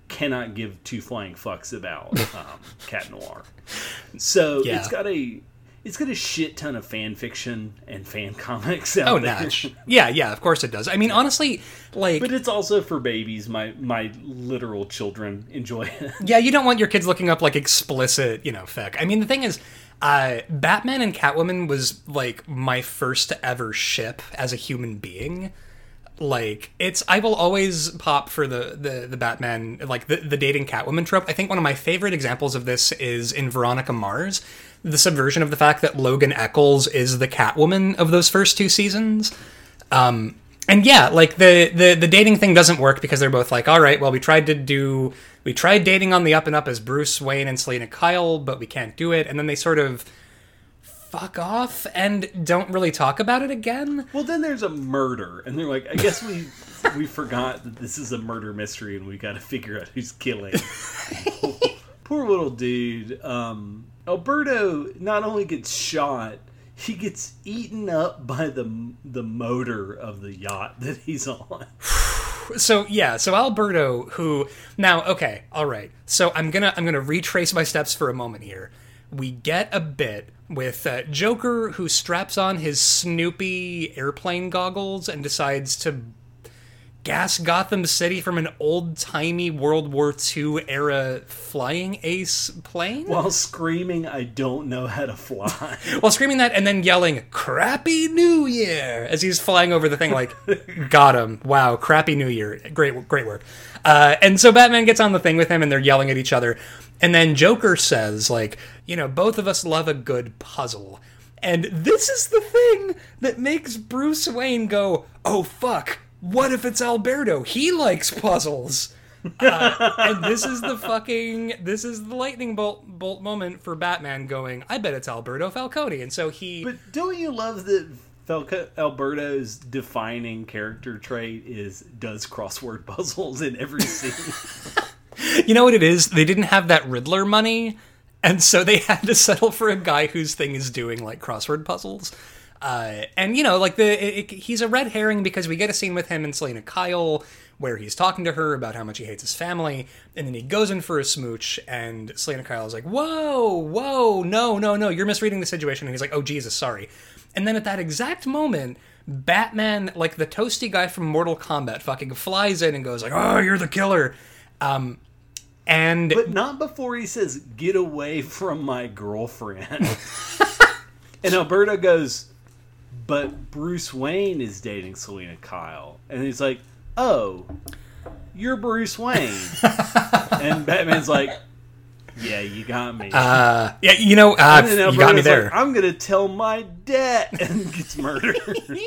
cannot give two flying fucks about um, Cat Noir. So Yeah. it's got a it's got a shit ton of fan fiction and fan comics out Oh, there. Yeah, yeah. Of course it does. I mean, honestly, like, But it's also for babies. My my literal children enjoy it. yeah, you don't want your kids looking up like explicit, you know, fic. I mean, the thing is, uh, Batman and Catwoman was like my first ever ship as a human being. like it's I will always pop for the the the Batman like the the dating Catwoman trope. I think one of my favorite examples of this is in Veronica Mars, the subversion of the fact that Logan Echolls is the Catwoman of those first two seasons. Um, and yeah, like the, the the dating thing doesn't work because they're both like, all right, well, we tried to do we tried dating on the up and up as Bruce Wayne and Selina Kyle, but we can't do it. And then they sort of fuck off and don't really talk about it again. Well, then there's a murder, and they're like, I guess we we forgot that this is a murder mystery, and we got to figure out who's killing. Poor little dude. Um, Alberto not only gets shot, he gets eaten up by the the motor of the yacht that he's on. so yeah so alberto who now okay all right so i'm gonna i'm gonna retrace my steps for a moment here we get a bit with uh, joker who straps on his snoopy airplane goggles and decides to gas gotham city from an old-timey world war ii era flying ace plane? While screaming, I don't know how to fly. while screaming that and then yelling crappy new year as he's flying over the thing like got him wow crappy new year. Great great work. Uh, and so batman gets on the thing with him and they're yelling at each other. And then joker says like you know both of us love a good puzzle. And this is the thing that makes bruce wayne go oh fuck what if it's alberto he likes puzzles uh, and this is the fucking this is the lightning bolt bolt moment for Batman going. I bet it's Alberto Falcone, and so he. But don't you love that Falco- Alberto's defining character trait is does crossword puzzles in every scene? you know what it is? They didn't have that Riddler money, and so they had to settle for a guy whose thing is doing like crossword puzzles. Uh, and you know, like the it, it- he's a red herring because we get a scene with him and Selina Kyle where he's talking to her about how much he hates his family, and then he goes in for a smooch, and Selina Kyle is like, "Whoa, whoa, no, no, no, you're misreading the situation," and he's like, "Oh Jesus, sorry." And then at that exact moment, Batman, like the toasty guy from Mortal Kombat, fucking flies in and goes like, "Oh, you're the killer." Um, and but not before he says, "Get away from my girlfriend." and Alberto goes, "But Bruce Wayne is dating Selina Kyle," and he's like, "Oh, you're Bruce Wayne." and Batman's like, "Yeah, you got me." uh, yeah, you know, uh, you got me there. like, I'm gonna tell my dad, and gets murdered.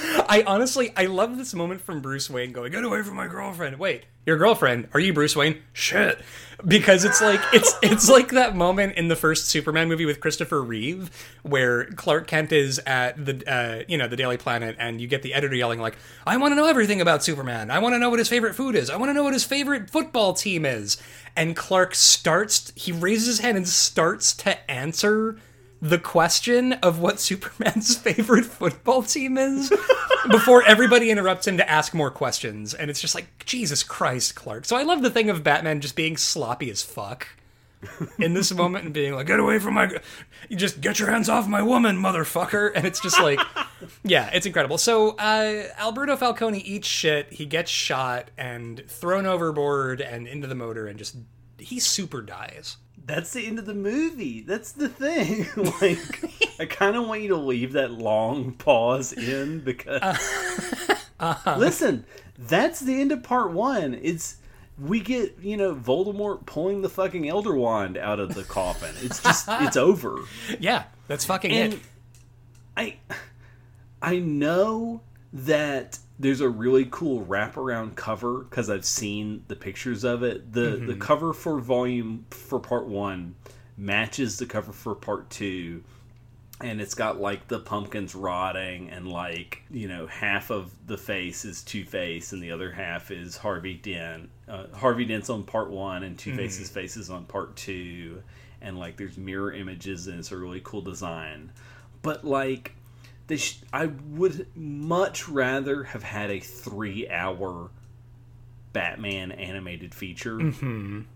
I honestly, I love this moment from Bruce Wayne going, "Get away from my girlfriend." Wait, your girlfriend? Are you Bruce Wayne? Shit, because it's like it's it's like that moment in the first Superman movie with Christopher Reeve where Clark Kent is at the uh, you know the Daily Planet, and you get the editor yelling like, "I want to know everything about Superman. I want to know what his favorite food is. I want to know what his favorite football team is." And Clark starts, he raises his hand and starts to answer the question of what Superman's favorite football team is before everybody interrupts him to ask more questions. And it's just like, Jesus Christ, Clark. So I love the thing of Batman just being sloppy as fuck in this moment and being like, get away from my. You just get your hands off my woman, motherfucker. And it's just like, yeah, it's incredible. So uh, Alberto Falcone eats shit. He gets shot and thrown overboard and into the motor and just. He super dies. That's the end of the movie. That's the thing. like, I kind of want you to leave that long pause in because. Uh, uh-huh. Listen, that's the end of part one. It's we get you know Voldemort pulling the fucking Elder Wand out of the coffin. It's just it's over. Yeah, that's fucking And it. I I know that there's a really cool wraparound cover because I've seen the pictures of it. The the cover for volume for part one matches the cover for part two. And it's got like the pumpkins rotting, and like you know, half of the face is Two Face, and the other half is Harvey Dent. Uh, Harvey Dent's on part one, and Two Face's face is on part two, and like there's mirror images, and it's a really cool design. But like, they sh- I would much rather have had a three-hour Batman animated feature than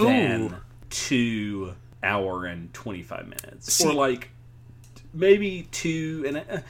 Ooh. two hour and twenty-five minutes, See- or like maybe two and a, uh,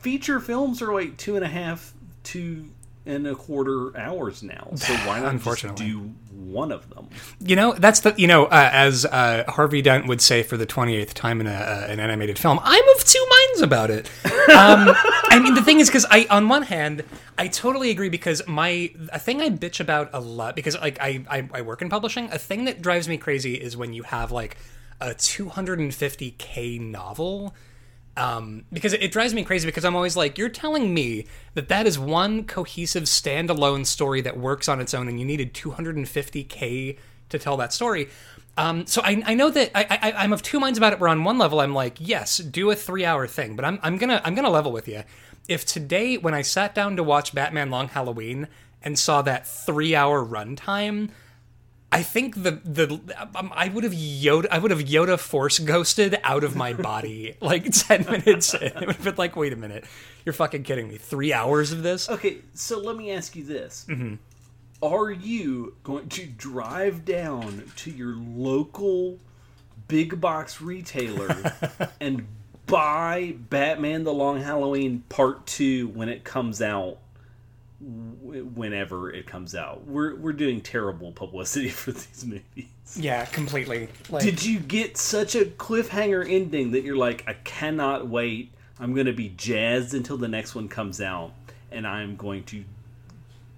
feature films are like two and a half to and a quarter hours now. So why not just Unfortunately. do one of them? You know, that's the you know, uh, as uh, Harvey Dent would say for the twenty eighth time in a, uh, an animated film, I'm of two minds about it. Um, I mean, the thing is, because I, on one hand, I totally agree because my a thing I bitch about a lot because like I, I I work in publishing. A thing that drives me crazy is when you have like a 250k novel um, because it, drives me crazy because I'm always like, you're telling me that that is one cohesive standalone story that works on its own, and you needed 250k to tell that story. Um, so I, I know that I, I'm of two minds about it. Where on one level I'm like, yes, do a three-hour thing, but I'm, I'm gonna I'm gonna level with you. If today, when I sat down to watch Batman Long Halloween and saw that three-hour runtime, I think the the um, I would have Yoda I would have Yoda force ghosted out of my body like ten minutes. In. It would have been like, wait a minute, you're fucking kidding me. Three hours of this? Okay, so let me ask you this. Mm-hmm. Are you going to drive down to your local big box retailer and buy Batman the Long Halloween Part 2 when it comes out? Whenever it comes out, we're we're doing terrible publicity for these movies. Yeah, completely. Like, Did you get such a cliffhanger ending that you're like, I cannot wait. I'm going to be jazzed until the next one comes out, and I'm going to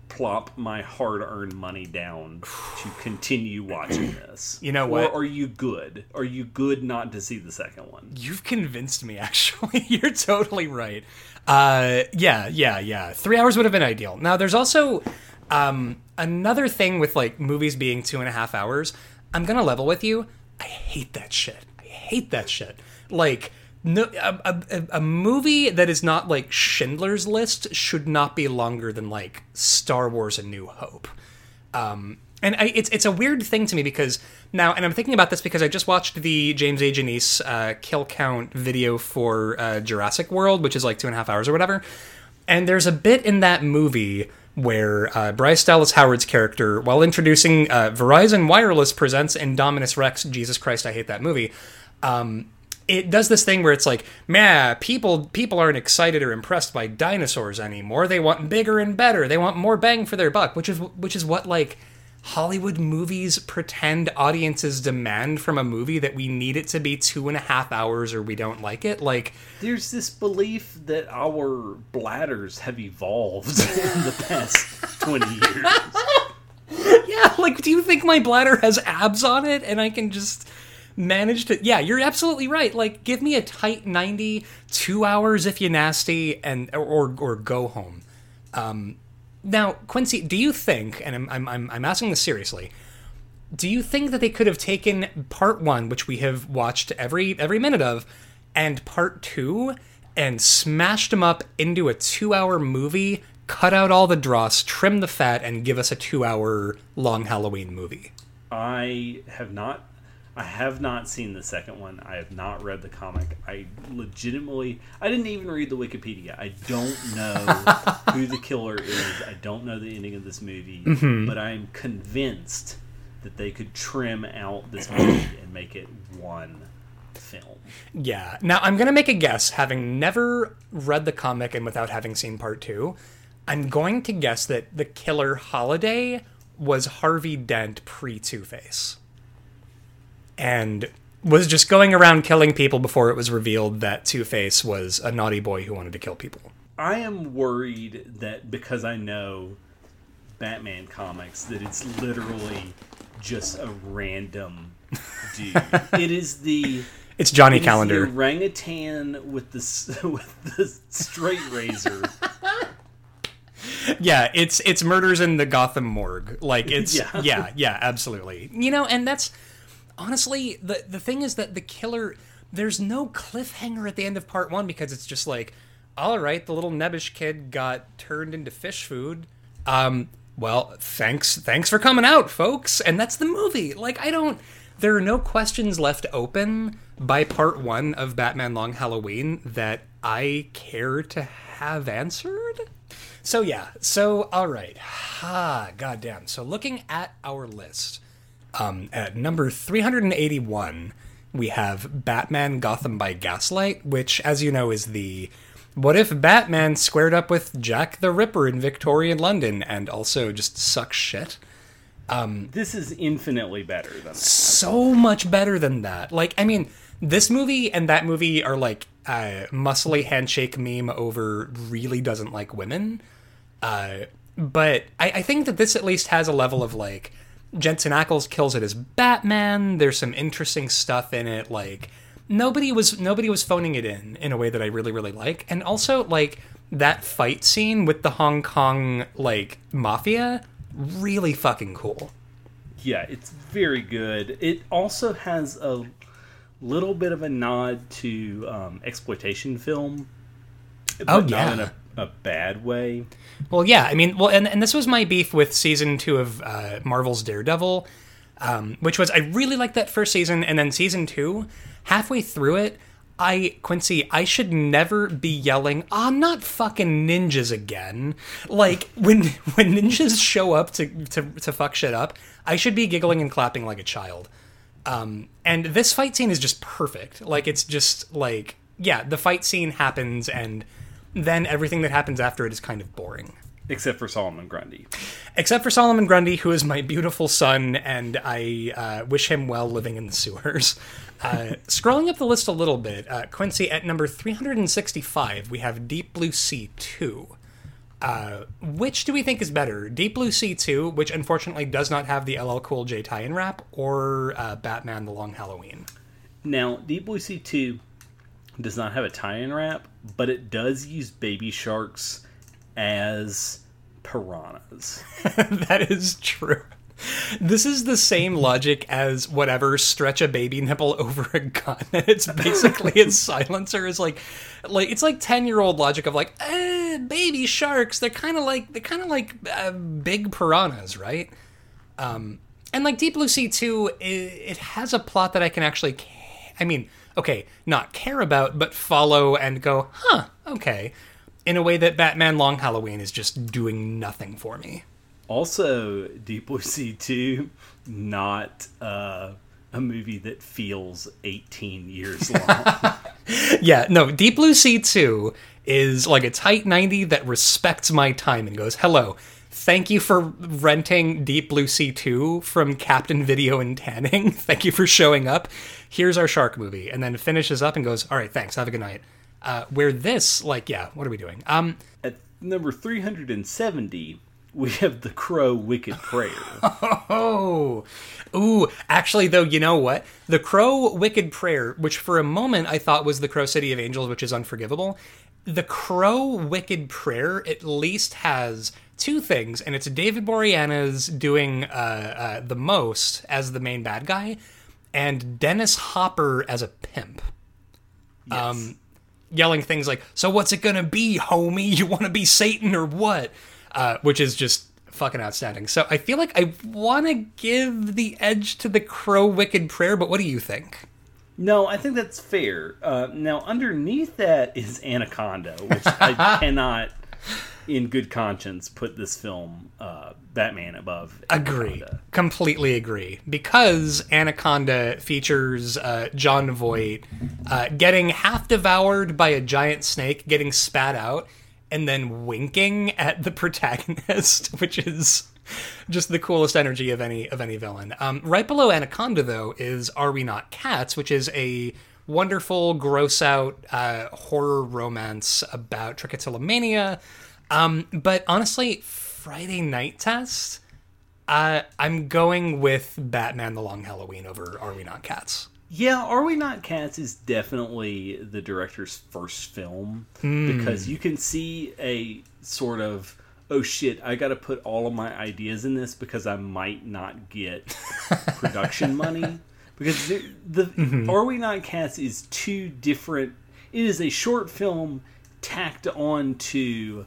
plop my hard earned money down to continue watching this? You know what? Or are you good? Are you good not to see the second one? You've convinced me. Actually, you're totally right. Uh, yeah, yeah, yeah. Three hours would have been ideal. Now, there's also um, another thing with like movies being two and a half hours. I'm gonna level with you. I hate that shit. I hate that shit. Like. No, a, a, a movie that is not like Schindler's List should not be longer than like Star Wars: A New Hope. Um, and I, it's it's a weird thing to me because now, and I'm thinking about this because I just watched the James A. Janisse uh, kill count video for uh, Jurassic World, which is like two and a half hours or whatever. And there's a bit in that movie where uh, Bryce Dallas Howard's character, while introducing uh, Verizon Wireless presents Indominus Rex, Jesus Christ, I hate that movie. Um, it does this thing where it's like, man, people people aren't excited or impressed by dinosaurs anymore. They want bigger and better. They want more bang for their buck, which is which is what like Hollywood movies pretend audiences demand from a movie that we need it to be two and a half hours or we don't like it. Like, There's this belief that our bladders have evolved in the past 20 years. yeah, like, do you think my bladder has abs on it and I can just manage to? Yeah, you're absolutely right. Like, give me a tight 90, two hours if you're nasty, and or or go home. Um, now, Quincy, do you think, and I'm, I'm, I'm, asking this seriously, do you think that they could have taken part one, which we have watched every every minute of, and part two, and smashed them up into a two-hour movie, cut out all the dross, trim the fat, and give us a two-hour long Halloween movie? I have not I have not seen the second one. I have not read the comic. I legitimately I didn't even read the Wikipedia. I don't know who the killer is. I don't know the ending of this movie, mm-hmm. but I'm convinced that they could trim out this movie and make it one film. Yeah. Now I'm gonna make a guess, having never read the comic and without having seen part two. I'm going to guess that the killer Holiday was Harvey Dent pre Two Face, and was just going around killing people before it was revealed that Two Face was a naughty boy who wanted to kill people. I am worried that because I know Batman comics that it's literally just a random dude. it is the It's Johnny it is the Calendar. orangutan with the with the straight razor. yeah, it's it's murders in the Gotham morgue. Like it's yeah. Yeah. yeah, yeah, absolutely. You know, and that's honestly the the thing is that the killer there's no cliffhanger at the end of part 1 because it's just like all right, the little nebbish kid got turned into fish food. Um well, thanks thanks for coming out, folks. And that's the movie. Like I don't there are no questions left open by part 1 of Batman Long Halloween that I care to have answered. So yeah, so all right, ha, goddamn. So looking at our list, um, at number three hundred and eighty-one, we have Batman: Gotham by Gaslight, which, as you know, is the What if Batman squared up with Jack the Ripper in Victorian London and also just sucks shit? Um, This is infinitely better than that. so much better than that. Like, I mean, this movie and that movie are like uh, muscly handshake meme over really doesn't like women. Uh, but I, I think that this at least has a level of like Jensen Ackles kills it as Batman. There's some interesting stuff in it. Like nobody was nobody was phoning it in in a way that I really really like. And also like that fight scene with the Hong Kong like mafia really fucking cool. Yeah, it's very good. It also has a little bit of a nod to um, exploitation film, but Oh, not yeah. in a, a bad way. Well, yeah, I mean, well, and, and this was my beef with season two of uh, Marvel's Daredevil, um, which was I really liked that first season, and then season two, halfway through it, I Quincy, I should never be yelling, "I'm not fucking ninjas again!" Like when when ninjas show up to to to fuck shit up, I should be giggling and clapping like a child. Um, and this fight scene is just perfect. Like it's just like yeah, the fight scene happens, and then everything that happens after it is kind of boring. Except for Solomon Grundy. Except for Solomon Grundy, who is my beautiful son, and I uh, wish him well living in the sewers. Uh, scrolling up the list a little bit, uh, Quincy, at number 365, we have Deep Blue Sea 2. Uh, which do we think is better? Deep Blue Sea 2, which unfortunately does not have the LL Cool J tie in rap, or uh, Batman The Long Halloween? Now, Deep Blue Sea 2 does not have a tie-in wrap, but it does use baby sharks as piranhas. that is true. This is the same logic as whatever stretch a baby nipple over a gun, and it's basically a silencer. Is like, like it's like ten year old logic of like, eh, baby sharks. They're kind of like they're kind of like uh, big piranhas, right? Um, and like Deep Blue Sea two, it, it has a plot that I can actually, I mean, okay, not care about, but follow and go, huh, okay, in a way that Batman Long Halloween is just doing nothing for me. Also, Deep Blue Sea 2, not uh, a movie that feels 18 years long. Yeah, no, Deep Blue Sea 2 is like a tight 90 that respects my time and goes, hello, thank you for renting Deep Blue Sea 2 from Captain Video and Tanning. thank you for showing up. Here's our shark movie. And then finishes up and goes, all right, thanks, have a good night. Uh, where this, like, yeah, what are we doing? Um, At number 370, we have The Crow Wicked Prayer. Oh, ooh! Actually, though, you know what? The Crow Wicked Prayer, which for a moment I thought was the Crow City of Angels, which is unforgivable. The Crow Wicked Prayer at least has two things, and it's David Boreanaz doing uh, uh, the most as the main bad guy, and Dennis Hopper as a pimp Yes. Um, yelling things like, "So what's it gonna be, homie? You want to be Satan or what?" Uh, which is just fucking outstanding. So I feel like I want to give the edge to the Crow Wicked Prayer, but what do you think? No, I think that's fair. Uh, now, underneath that is Anaconda, which I cannot, in good conscience, put this film, uh, Batman, above. Agree, Anaconda. completely agree, because Anaconda features uh, Jon Voight uh, getting half devoured by a giant snake, getting spat out, and then winking at the protagonist, which is just the coolest energy of any of any villain. Um, right below Anaconda, though, is Are We Not Cats, which is a wonderful, gross out uh, horror romance about trichotillomania. Um, but honestly, Friday Night Test. Uh, I'm going with Batman: The Long Halloween over Are We Not Cats. Yeah, Are We Not Cats is definitely the director's first film because you can see a sort of oh shit, I got to put all of my ideas in this because I might not get production money because the, the Are We Not Cats is two different. It is a short film tacked on to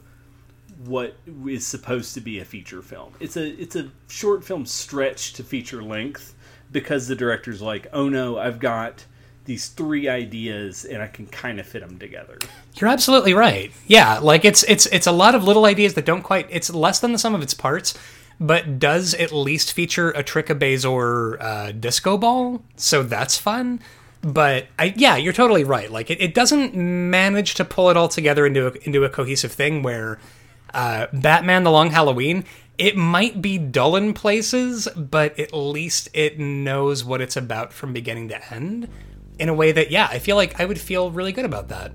what is supposed to be a feature film. It's a it's a short film stretched to feature length because the director's like, "Oh no, I've got these three ideas and I can kind of fit them together." You're absolutely right. Yeah, like it's it's it's a lot of little ideas that don't quite. It's less than the sum of its parts, but does at least feature a trichobezoar uh, disco ball. So that's fun. but I, yeah, you're totally right. Like it, it doesn't manage to pull it all together into a, into a cohesive thing where uh, Batman: The Long Halloween. It might be dull in places, but at least it knows what it's about from beginning to end in a way that, yeah, I feel like I would feel really good about that.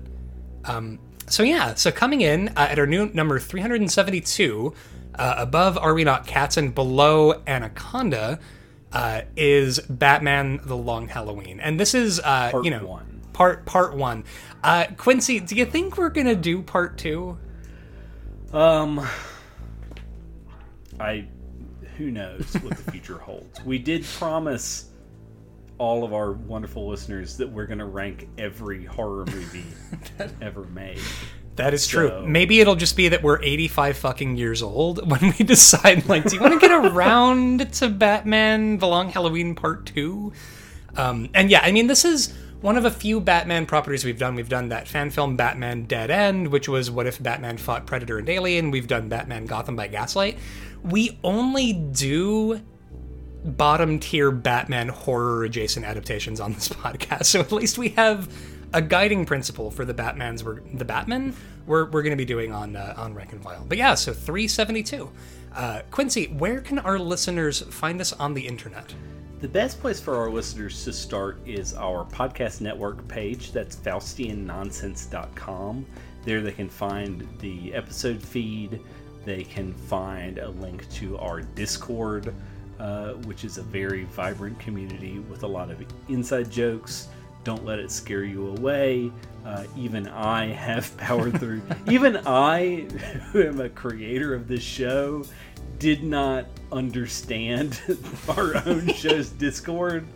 Um, so yeah, so coming in uh, at our new number 372, uh, above Are We Not Cats and below Anaconda, uh, is Batman: The Long Halloween, and this is uh, Part you know one. part part one. Uh, Quincy, do you think we're gonna do part two? Um, I who knows what the future holds. We did promise all of our wonderful listeners that we're going to rank every horror movie that ever made. That is true. So- Maybe it'll just be that we're 85 fucking years old when we decide, like, do you want to get around to Batman The Long Halloween Part 2? Um, and yeah, I mean, this is one of a few Batman properties we've done. We've done that fan film Batman Dead End, which was what if Batman fought Predator and Alien. We've done Batman Gotham by Gaslight. We only do bottom tier Batman horror adjacent adaptations on this podcast. So at least we have a guiding principle for the Batmans we're the Batman we're, we're going to be doing on uh, on Rank and File. But yeah, so 372. Uh, Quincy, where can our listeners find us on the internet? The best place for our listeners to start is our podcast network page. That's FaustianNonsense.com. There they can find the episode feed. They can find a link to our Discord, uh, which is a very vibrant community with a lot of inside jokes. Don't let it scare you away. Uh, even I have powered through. even I, who am a creator of this show, did not understand our own show's Discord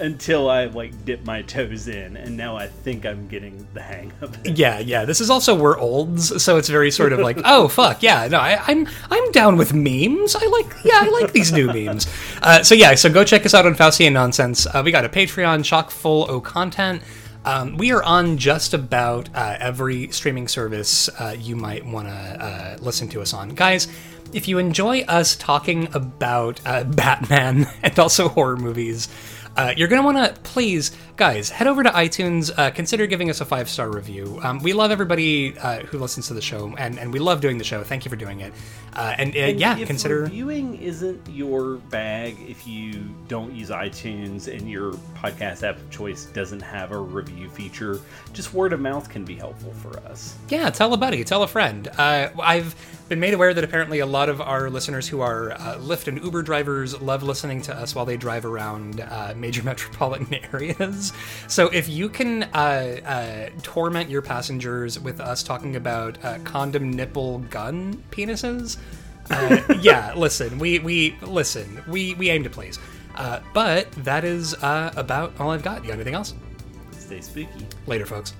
until I like dipped my toes in, and now I think I'm getting the hang of it. Yeah, yeah. This is also we're olds, so it's very sort of like, oh fuck, yeah, no, I, I'm I'm down with memes. I like, yeah, I like these new memes. Uh, so yeah, so go check us out on Faustian Nonsense. Uh, we got a Patreon chock full of content. Um, we are on just about uh, every streaming service uh, you might want to uh, listen to us on, guys. If you enjoy us talking about uh, Batman and also horror movies, uh, you're going to want to please, guys, head over to iTunes. Uh, consider giving us a five star review. Um, we love everybody uh, who listens to the show, and, and we love doing the show. Thank you for doing it. Uh, and, uh, yeah, if consider. reviewing isn't your bag if you don't use iTunes and your podcast app of choice doesn't have a review feature. Just word of mouth can be helpful for us. Yeah, tell a buddy, tell a friend. Uh, I've been made aware that apparently a lot of our listeners who are uh, Lyft and Uber drivers love listening to us while they drive around uh, major metropolitan areas. So if you can uh, uh, torment your passengers with us talking about uh, condom nipple gun penises, uh, yeah, listen, we we listen, we we aim to please. Uh, but that is uh, about all I've got. You got anything else? Stay spooky. Later, folks.